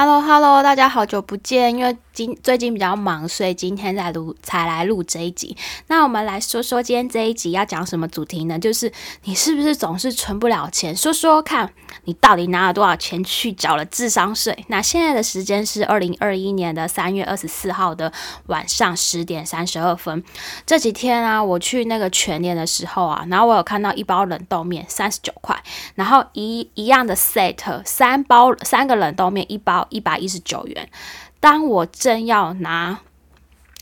Hello Hello，大家好久不见，因为今最近比较忙，所以今天在录才来录这一集。那我们来说说今天这一集要讲什么主题呢？就是你是不是总是存不了钱？说说看你到底拿了多少钱去缴了智商税？那现在的时间是二零二一年的三月二十四号的晚上十点三十二分。这几天啊，我去那个全年的时候啊，然后我有看到一包冷冻面三十九块，然后一一样的 set 三包三个冷冻面一包。一百一十九元。当我正要拿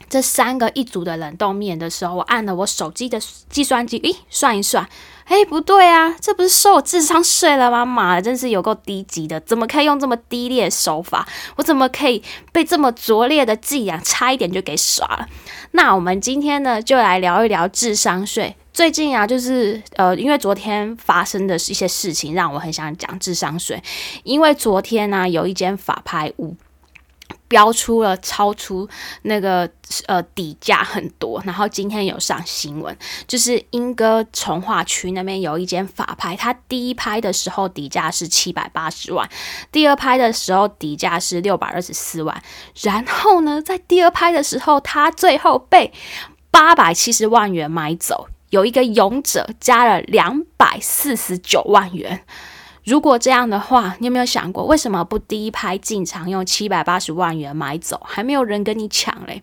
这三个一组的冷冻面的时候，我按了我手机的计算机，咦，算一算，哎，不对啊，这不是收我智商税了吗？妈的，真是有够低级的，怎么可以用这么低劣手法？我怎么可以被这么拙劣的伎俩差一点就给耍了？那我们今天呢，就来聊一聊智商税。最近啊，就是呃，因为昨天发生的一些事情，让我很想讲智商税。因为昨天呢，有一间法拍屋标出了超出那个呃底价很多，然后今天有上新闻，就是英歌从化区那边有一间法拍，它第一拍的时候底价是七百八十万，第二拍的时候底价是六百二十四万，然后呢，在第二拍的时候，它最后被八百七十万元买走。有一个勇者加了两百四十九万元。如果这样的话，你有没有想过，为什么不第一拍进场用七百八十万元买走，还没有人跟你抢嘞？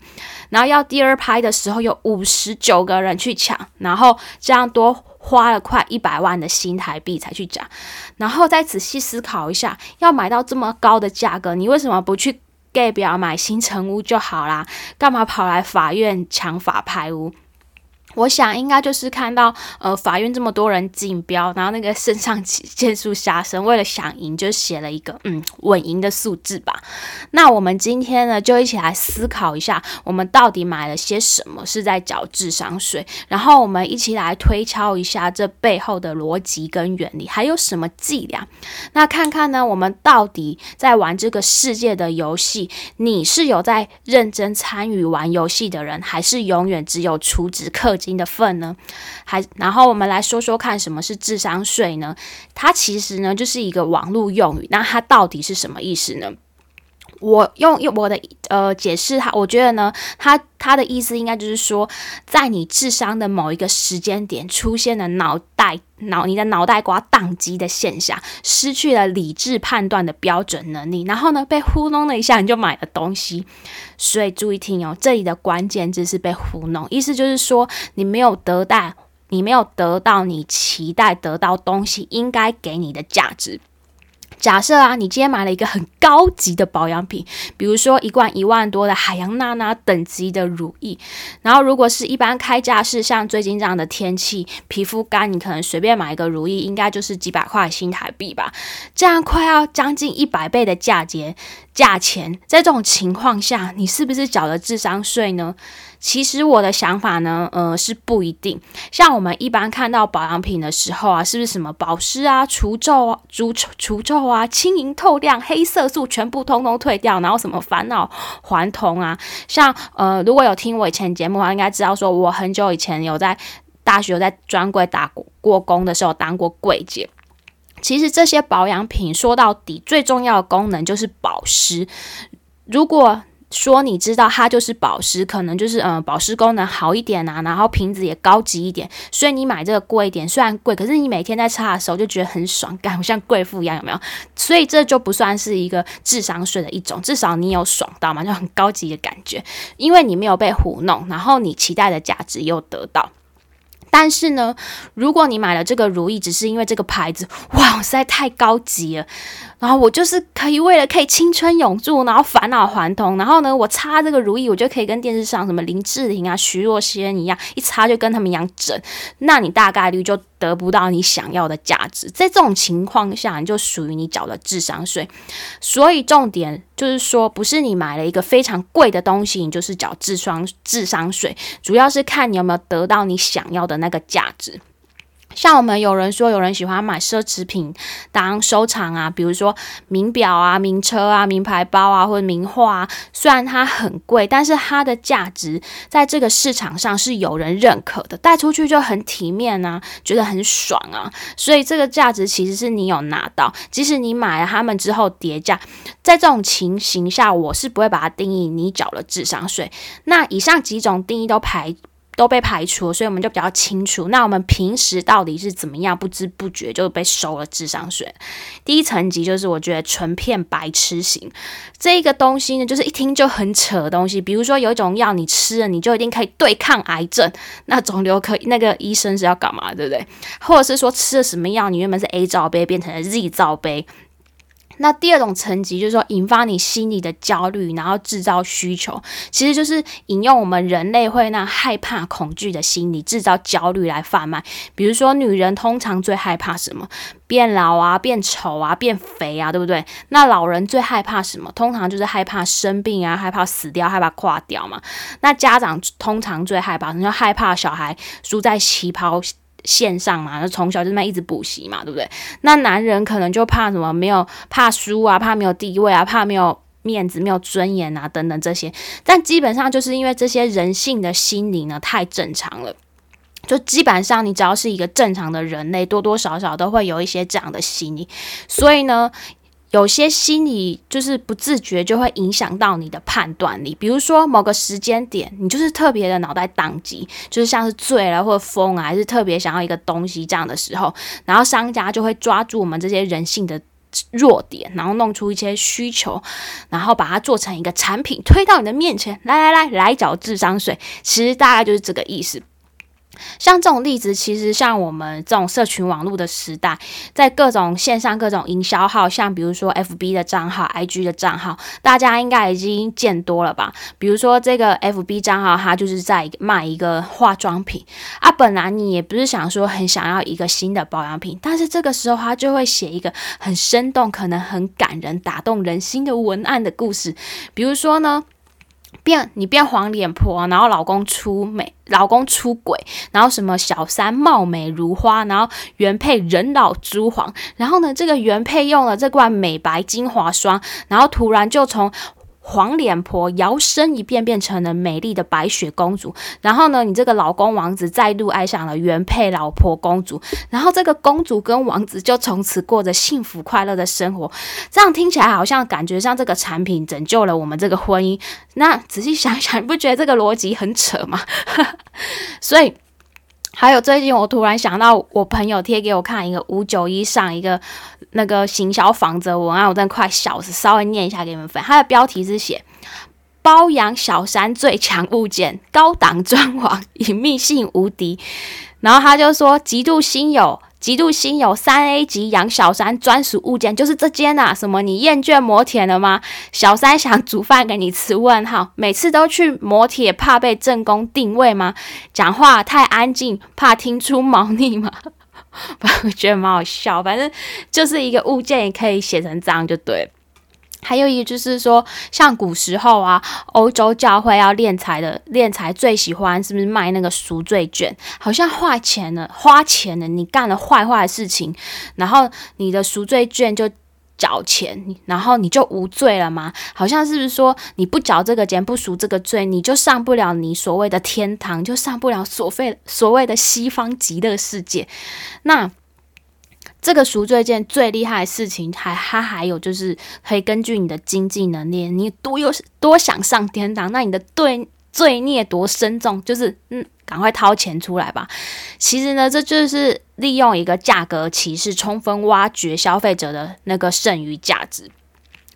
然后要第二拍的时候有五十九个人去抢，然后这样多花了快一百万的新台币才去讲。然后再仔细思考一下，要买到这么高的价格，你为什么不去盖表买新城屋就好啦？干嘛跑来法院抢法拍屋？我想应该就是看到呃法院这么多人竞标，然后那个肾上腺素下升，为了想赢就写了一个嗯稳赢的数字吧。那我们今天呢就一起来思考一下，我们到底买了些什么是在缴智商税，然后我们一起来推敲一下这背后的逻辑跟原理，还有什么伎俩。那看看呢，我们到底在玩这个世界的游戏，你是有在认真参与玩游戏的人，还是永远只有储值氪？新的份呢？还然后我们来说说看，什么是智商税呢？它其实呢就是一个网络用语，那它到底是什么意思呢？我用用我的呃解释它，我觉得呢，它它的意思应该就是说，在你智商的某一个时间点出现了脑袋脑你的脑袋瓜宕机的现象，失去了理智判断的标准能力，然后呢被糊弄了一下，你就买了东西。所以注意听哦，这里的关键字是被糊弄，意思就是说你没有得到你没有得到你期待得到东西应该给你的价值。假设啊，你今天买了一个很高级的保养品，比如说一罐一万多的海洋娜娜等级的乳液，然后如果是一般开价是像最近这样的天气，皮肤干，你可能随便买一个乳液，应该就是几百块新台币吧，这样快要将近一百倍的价钱。价钱在这种情况下，你是不是缴了智商税呢？其实我的想法呢，呃，是不一定。像我们一般看到保养品的时候啊，是不是什么保湿啊、除皱啊、除除皱啊、轻盈透亮、黑色素全部通通退掉，然后什么返老还童啊？像呃，如果有听我以前节目的话，应该知道说我很久以前有在大学有在专柜打过工的时候当过柜姐。其实这些保养品说到底最重要的功能就是保湿。如果说你知道它就是保湿，可能就是嗯保湿功能好一点啊，然后瓶子也高级一点，所以你买这个贵一点，虽然贵，可是你每天在擦的时候就觉得很爽，感像贵妇一样，有没有？所以这就不算是一个智商税的一种，至少你有爽到嘛，就很高级的感觉，因为你没有被糊弄，然后你期待的价值又得到。但是呢，如果你买了这个如意，只是因为这个牌子，哇，实在太高级了。然后我就是可以为了可以青春永驻，然后返老还童，然后呢，我擦这个如意，我就可以跟电视上什么林志玲啊、徐若瑄一样，一擦就跟他们一样整。那你大概率就得不到你想要的价值。在这种情况下，你就属于你缴了智商税。所以重点就是说，不是你买了一个非常贵的东西，你就是缴智商智商税，主要是看你有没有得到你想要的那个价值。像我们有人说，有人喜欢买奢侈品当收藏啊，比如说名表啊、名车啊、名牌包啊，或者名画啊。虽然它很贵，但是它的价值在这个市场上是有人认可的，带出去就很体面啊，觉得很爽啊。所以这个价值其实是你有拿到，即使你买了他们之后跌价，在这种情形下，我是不会把它定义你缴了智商税。那以上几种定义都排。都被排除，所以我们就比较清楚。那我们平时到底是怎么样，不知不觉就被收了智商税？第一层级就是我觉得纯骗白痴型，这个东西呢，就是一听就很扯的东西。比如说有一种药你吃了，你就一定可以对抗癌症，那肿瘤科那个医生是要干嘛，对不对？或者是说吃了什么药，你原本是 A 罩杯变成了 Z 罩杯。那第二种层级就是说，引发你心理的焦虑，然后制造需求，其实就是引用我们人类会那害怕、恐惧的心理，制造焦虑来贩卖。比如说，女人通常最害怕什么？变老啊，变丑啊，变肥啊，对不对？那老人最害怕什么？通常就是害怕生病啊，害怕死掉，害怕挂掉嘛。那家长通常最害怕，你就害怕小孩输在起跑。线上嘛，那从小就那一直补习嘛，对不对？那男人可能就怕什么？没有怕输啊，怕没有地位啊，怕没有面子、没有尊严啊，等等这些。但基本上就是因为这些人性的心理呢，太正常了。就基本上你只要是一个正常的人类，多多少少都会有一些这样的心理。所以呢。有些心理就是不自觉就会影响到你的判断力，比如说某个时间点，你就是特别的脑袋宕机，就是像是醉了或者疯啊，还是特别想要一个东西这样的时候，然后商家就会抓住我们这些人性的弱点，然后弄出一些需求，然后把它做成一个产品推到你的面前，来来来，来缴智商税，其实大概就是这个意思。像这种例子，其实像我们这种社群网络的时代，在各种线上各种营销号，像比如说 F B 的账号、I G 的账号，大家应该已经见多了吧？比如说这个 F B 账号，它就是在卖一个化妆品啊。本来你也不是想说很想要一个新的保养品，但是这个时候他就会写一个很生动、可能很感人、打动人心的文案的故事，比如说呢。变你变黄脸婆，然后老公出美，老公出轨，然后什么小三貌美如花，然后原配人老珠黄，然后呢，这个原配用了这罐美白精华霜，然后突然就从。黄脸婆摇身一变变成了美丽的白雪公主，然后呢，你这个老公王子再度爱上了原配老婆公主，然后这个公主跟王子就从此过着幸福快乐的生活。这样听起来好像感觉像这个产品拯救了我们这个婚姻。那仔细想想，你不觉得这个逻辑很扯吗？所以。还有最近我突然想到，我朋友贴给我看一个五九一上一个那个行销房子文案，我真的快笑死。稍微念一下给你们分，它的标题是写“包养小三最强物件，高档装潢，隐秘性无敌”，然后他就说极度心有。极度心有三 A 级养小三专属物件，就是这间呐。什么？你厌倦磨铁了吗？小三想煮饭给你吃？问号。每次都去磨铁，怕被正宫定位吗？讲话太安静，怕听出猫腻吗？我觉得蛮好笑。反正就是一个物件，也可以写成这样就对了。还有一个就是说，像古时候啊，欧洲教会要敛财的，敛财最喜欢是不是卖那个赎罪券？好像花钱了，花钱了，你干了坏坏的事情，然后你的赎罪券就缴钱，然后你就无罪了吗？好像是不是说你不缴这个钱，不赎这个罪，你就上不了你所谓的天堂，就上不了所谓所谓的西方极乐世界？那。这个赎罪券最厉害的事情，还它还有就是可以根据你的经济能力，你多有多想上天堂，那你的罪罪孽多深重，就是嗯，赶快掏钱出来吧。其实呢，这就是利用一个价格歧视，充分挖掘消费者的那个剩余价值。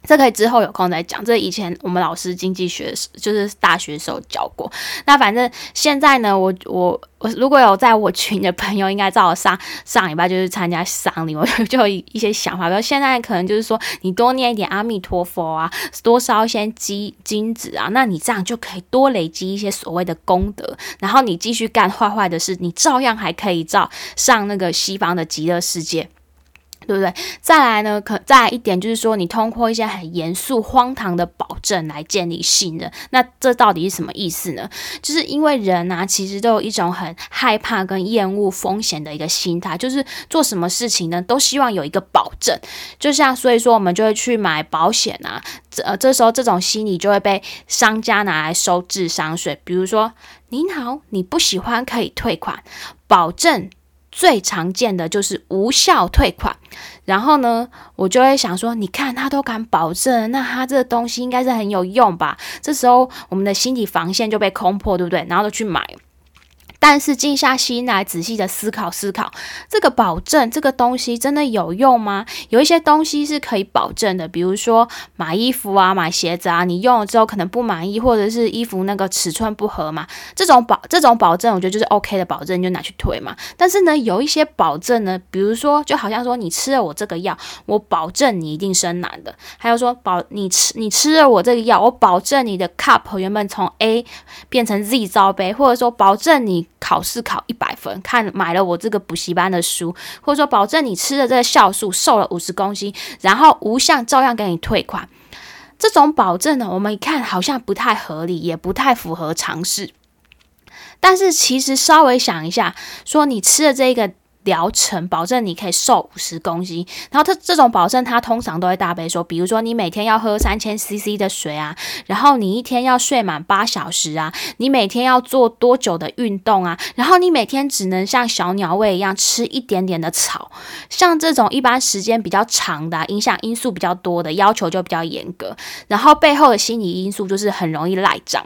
这可以之后有空再讲。这以前我们老师经济学就是大学时候教过。那反正现在呢，我我我如果有在我群的朋友，应该知道我上上礼拜就是参加丧礼，我 就有一些想法。比如现在可能就是说，你多念一点阿弥陀佛啊，多烧一些金金子啊，那你这样就可以多累积一些所谓的功德。然后你继续干坏坏的事，你照样还可以照上那个西方的极乐世界。对不对？再来呢，可再来一点就是说，你通过一些很严肃、荒唐的保证来建立信任。那这到底是什么意思呢？就是因为人啊，其实都有一种很害怕跟厌恶风险的一个心态，就是做什么事情呢，都希望有一个保证。就像所以说，我们就会去买保险啊。这呃，这时候这种心理就会被商家拿来收智商税。比如说，您好，你不喜欢可以退款，保证。最常见的就是无效退款，然后呢，我就会想说，你看他都敢保证，那他这个东西应该是很有用吧？这时候我们的心理防线就被攻破，对不对？然后就去买。但是静下心来，仔细的思考思考，这个保证这个东西真的有用吗？有一些东西是可以保证的，比如说买衣服啊、买鞋子啊，你用了之后可能不满意，或者是衣服那个尺寸不合嘛，这种保这种保证，我觉得就是 OK 的保证，就拿去退嘛。但是呢，有一些保证呢，比如说就好像说你吃了我这个药，我保证你一定生男的；还有说保你吃你吃了我这个药，我保证你的 cup 原本从 A 变成 Z 罩杯，或者说保证你。考试考一百分，看买了我这个补习班的书，或者说保证你吃的这个酵素瘦了五十公斤，然后无相照样给你退款。这种保证呢，我们一看好像不太合理，也不太符合常识。但是其实稍微想一下，说你吃的这个。疗程保证你可以瘦五十公斤，然后他这种保证它通常都会搭配说，比如说你每天要喝三千 CC 的水啊，然后你一天要睡满八小时啊，你每天要做多久的运动啊，然后你每天只能像小鸟胃一样吃一点点的草，像这种一般时间比较长的，影响因素比较多的要求就比较严格，然后背后的心理因素就是很容易赖账。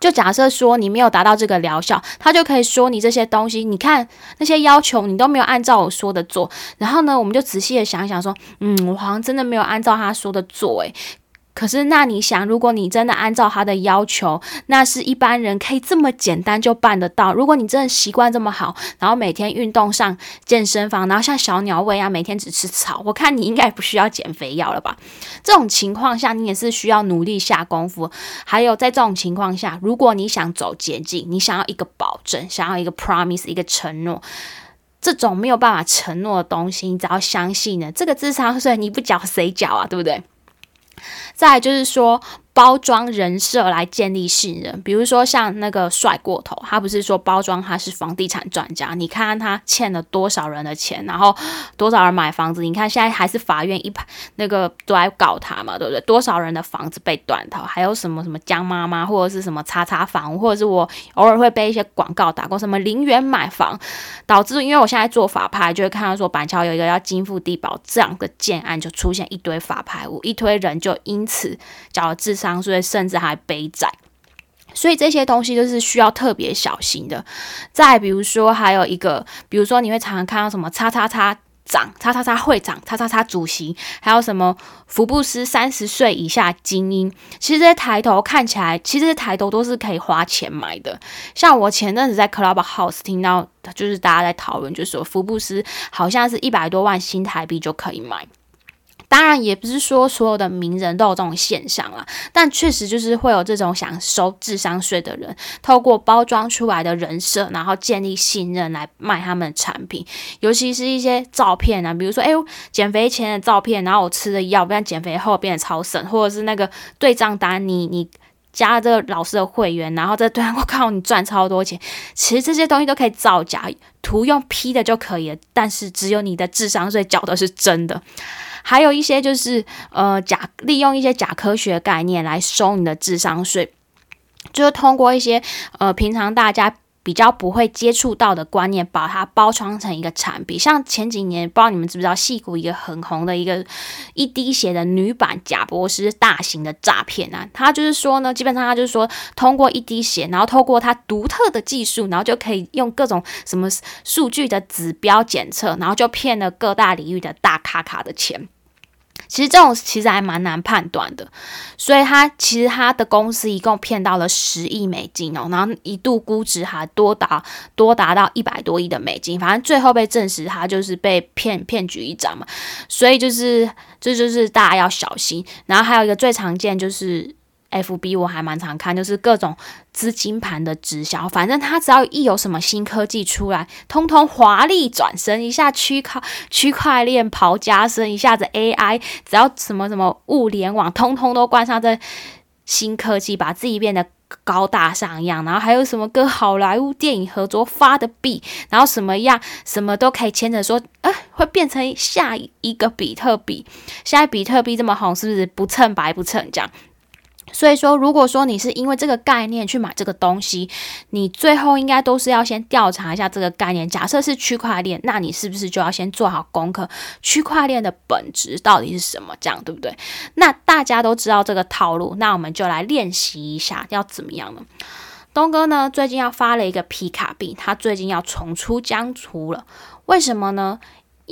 就假设说你没有达到这个疗效，他就可以说你这些东西，你看那些要求你都没有按照我说的做。然后呢，我们就仔细的想想说，嗯，我好像真的没有按照他说的做，诶。可是，那你想，如果你真的按照他的要求，那是一般人可以这么简单就办得到。如果你真的习惯这么好，然后每天运动上健身房，然后像小鸟胃啊，每天只吃草，我看你应该不需要减肥药了吧？这种情况下，你也是需要努力下功夫。还有，在这种情况下，如果你想走捷径，你想要一个保证，想要一个 promise，一个承诺，这种没有办法承诺的东西，你只要相信呢，这个智商税你不缴谁缴啊？对不对？再就是说。包装人设来建立信任，比如说像那个帅过头，他不是说包装他是房地产专家，你看看他欠了多少人的钱，然后多少人买房子，你看现在还是法院一排那个都来告他嘛，对不对？多少人的房子被断头，还有什么什么江妈妈或者是什么叉叉房，或者是我偶尔会被一些广告打过，什么零元买房，导致因为我现在做法拍，就会看到说板桥有一个要金富地保这样的建案，就出现一堆法拍屋，一堆人就因因此缴了智商税，甚至还背债，所以这些东西都是需要特别小心的。再比如说，还有一个，比如说你会常常看到什么“叉叉叉长”、“叉叉叉会长”、“叉叉叉主席”，还有什么福布斯三十岁以下精英。其实这些抬头看起来，其实这些抬头都是可以花钱买的。像我前阵子在 Clubhouse 听到，就是大家在讨论，就是说福布斯好像是一百多万新台币就可以买。当然也不是说所有的名人都有这种现象啦，但确实就是会有这种想收智商税的人，透过包装出来的人设，然后建立信任来卖他们的产品，尤其是一些照片啊，比如说哎，减肥前的照片，然后我吃的药，不然减肥后变得超省，或者是那个对账单，你你加了这个老师的会员，然后这对我靠，你赚超多钱，其实这些东西都可以造假，图用 P 的就可以了，但是只有你的智商税缴的是真的。还有一些就是呃假利用一些假科学概念来收你的智商税，就是通过一些呃平常大家比较不会接触到的观念，把它包装成一个产品。像前几年不知道你们知不知道，戏骨一个很红的一个一滴血的女版贾博士大型的诈骗啊，他就是说呢，基本上他就是说通过一滴血，然后透过他独特的技术，然后就可以用各种什么数据的指标检测，然后就骗了各大领域的大咖咖的钱。其实这种其实还蛮难判断的，所以他其实他的公司一共骗到了十亿美金哦，然后一度估值还多达多达到一百多亿的美金，反正最后被证实他就是被骗骗局一张嘛，所以就是这就是大家要小心。然后还有一个最常见就是 FB 我还蛮常看，就是各种资金盘的直销，反正他只要一有什么新科技出来，通通华丽转身，一下区块区块链刨加深，一下子 AI，只要什么什么物联网，通通都冠上这新科技，把自己变得。高大上一样，然后还有什么跟好莱坞电影合作发的币，然后什么样什么都可以牵着说，呃，会变成下一个比特币。现在比特币这么红，是不是不蹭白不蹭这样？所以说，如果说你是因为这个概念去买这个东西，你最后应该都是要先调查一下这个概念。假设是区块链，那你是不是就要先做好功课？区块链的本质到底是什么？这样对不对？那大家都知道这个套路，那我们就来练习一下，要怎么样呢？东哥呢，最近要发了一个皮卡币，他最近要重出江湖了。为什么呢？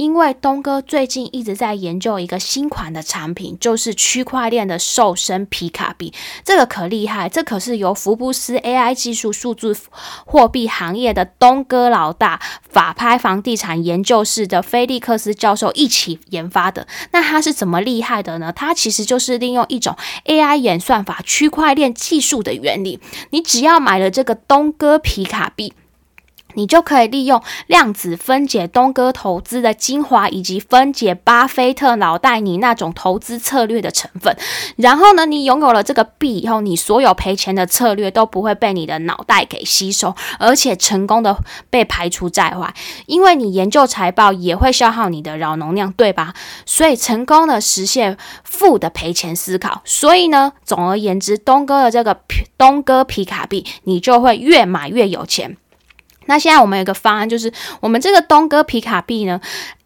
因为东哥最近一直在研究一个新款的产品，就是区块链的瘦身皮卡币。这个可厉害，这可是由福布斯 AI 技术数字货币行业的东哥老大法拍房地产研究室的菲利克斯教授一起研发的。那他是怎么厉害的呢？他其实就是利用一种 AI 演算法区块链技术的原理。你只要买了这个东哥皮卡币。你就可以利用量子分解东哥投资的精华，以及分解巴菲特脑袋你那种投资策略的成分。然后呢，你拥有了这个币以后，你所有赔钱的策略都不会被你的脑袋给吸收，而且成功的被排除在外。因为你研究财报也会消耗你的脑容量，对吧？所以成功的实现负的赔钱思考。所以呢，总而言之，东哥的这个东哥皮卡币，你就会越买越有钱。那现在我们有个方案，就是我们这个东哥皮卡币呢，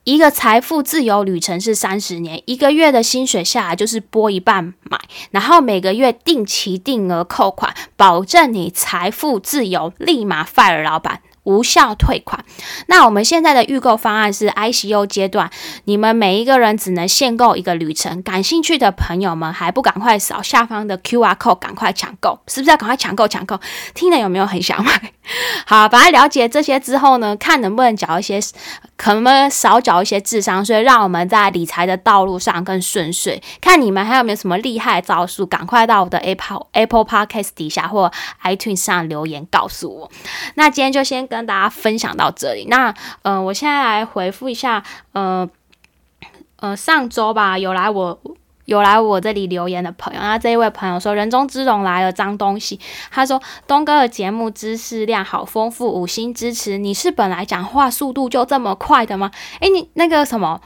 一个财富自由旅程是三十年，一个月的薪水下来就是拨一半买，然后每个月定期定额扣款，保证你财富自由，立马 fire 老板。无效退款。那我们现在的预购方案是 ICU 阶段，你们每一个人只能限购一个旅程。感兴趣的朋友们还不赶快扫下方的 QR code，赶快抢购，是不是要赶快抢购抢购？听了有没有很想买？好，把它了解这些之后呢，看能不能找一些，可能少缴一些智商税，让我们在理财的道路上更顺遂。看你们还有没有什么厉害的招数，赶快到我的 Apple Apple Podcast 底下或 iTunes 上留言告诉我。那今天就先。跟大家分享到这里，那嗯，我现在来回复一下，呃呃，上周吧，有来我有来我这里留言的朋友，那这一位朋友说人中之龙来了，脏东西。他说东哥的节目知识量好丰富，五星支持。你是本来讲话速度就这么快的吗？诶，你那个什么？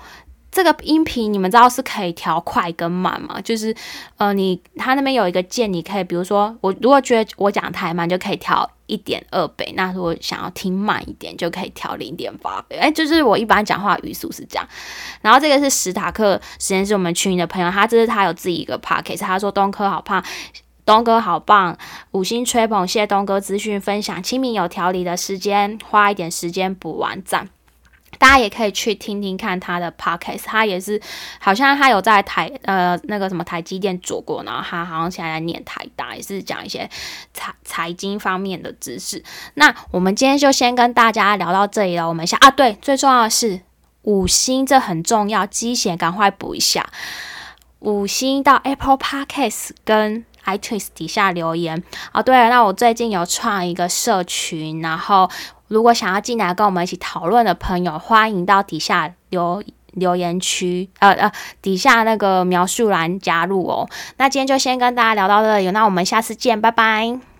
这个音频你们知道是可以调快跟慢吗？就是，呃，你他那边有一个键，你可以，比如说我如果觉得我讲太慢，就可以调一点二倍；那如果想要听慢一点，就可以调零点八倍。哎，就是我一般讲话语速是这样。然后这个是史塔克实验室我们群里的朋友，他这是他有自己一个 p o c a s t 他说东哥好胖，东哥好棒，五星吹捧，谢谢东哥资讯分享，清明有条理的时间，花一点时间补完赞。大家也可以去听听看他的 podcast，他也是好像他有在台呃那个什么台积电做过，然后他好像现在在念台大，也是讲一些财财经方面的知识。那我们今天就先跟大家聊到这里了。我们下啊，对，最重要的是五星，这很重要，鸡血赶快补一下，五星到 Apple Podcast 跟 iTunes 底下留言。哦，对了，那我最近有创一个社群，然后。如果想要进来跟我们一起讨论的朋友，欢迎到底下留留言区，呃呃，底下那个描述栏加入哦。那今天就先跟大家聊到这里，那我们下次见，拜拜。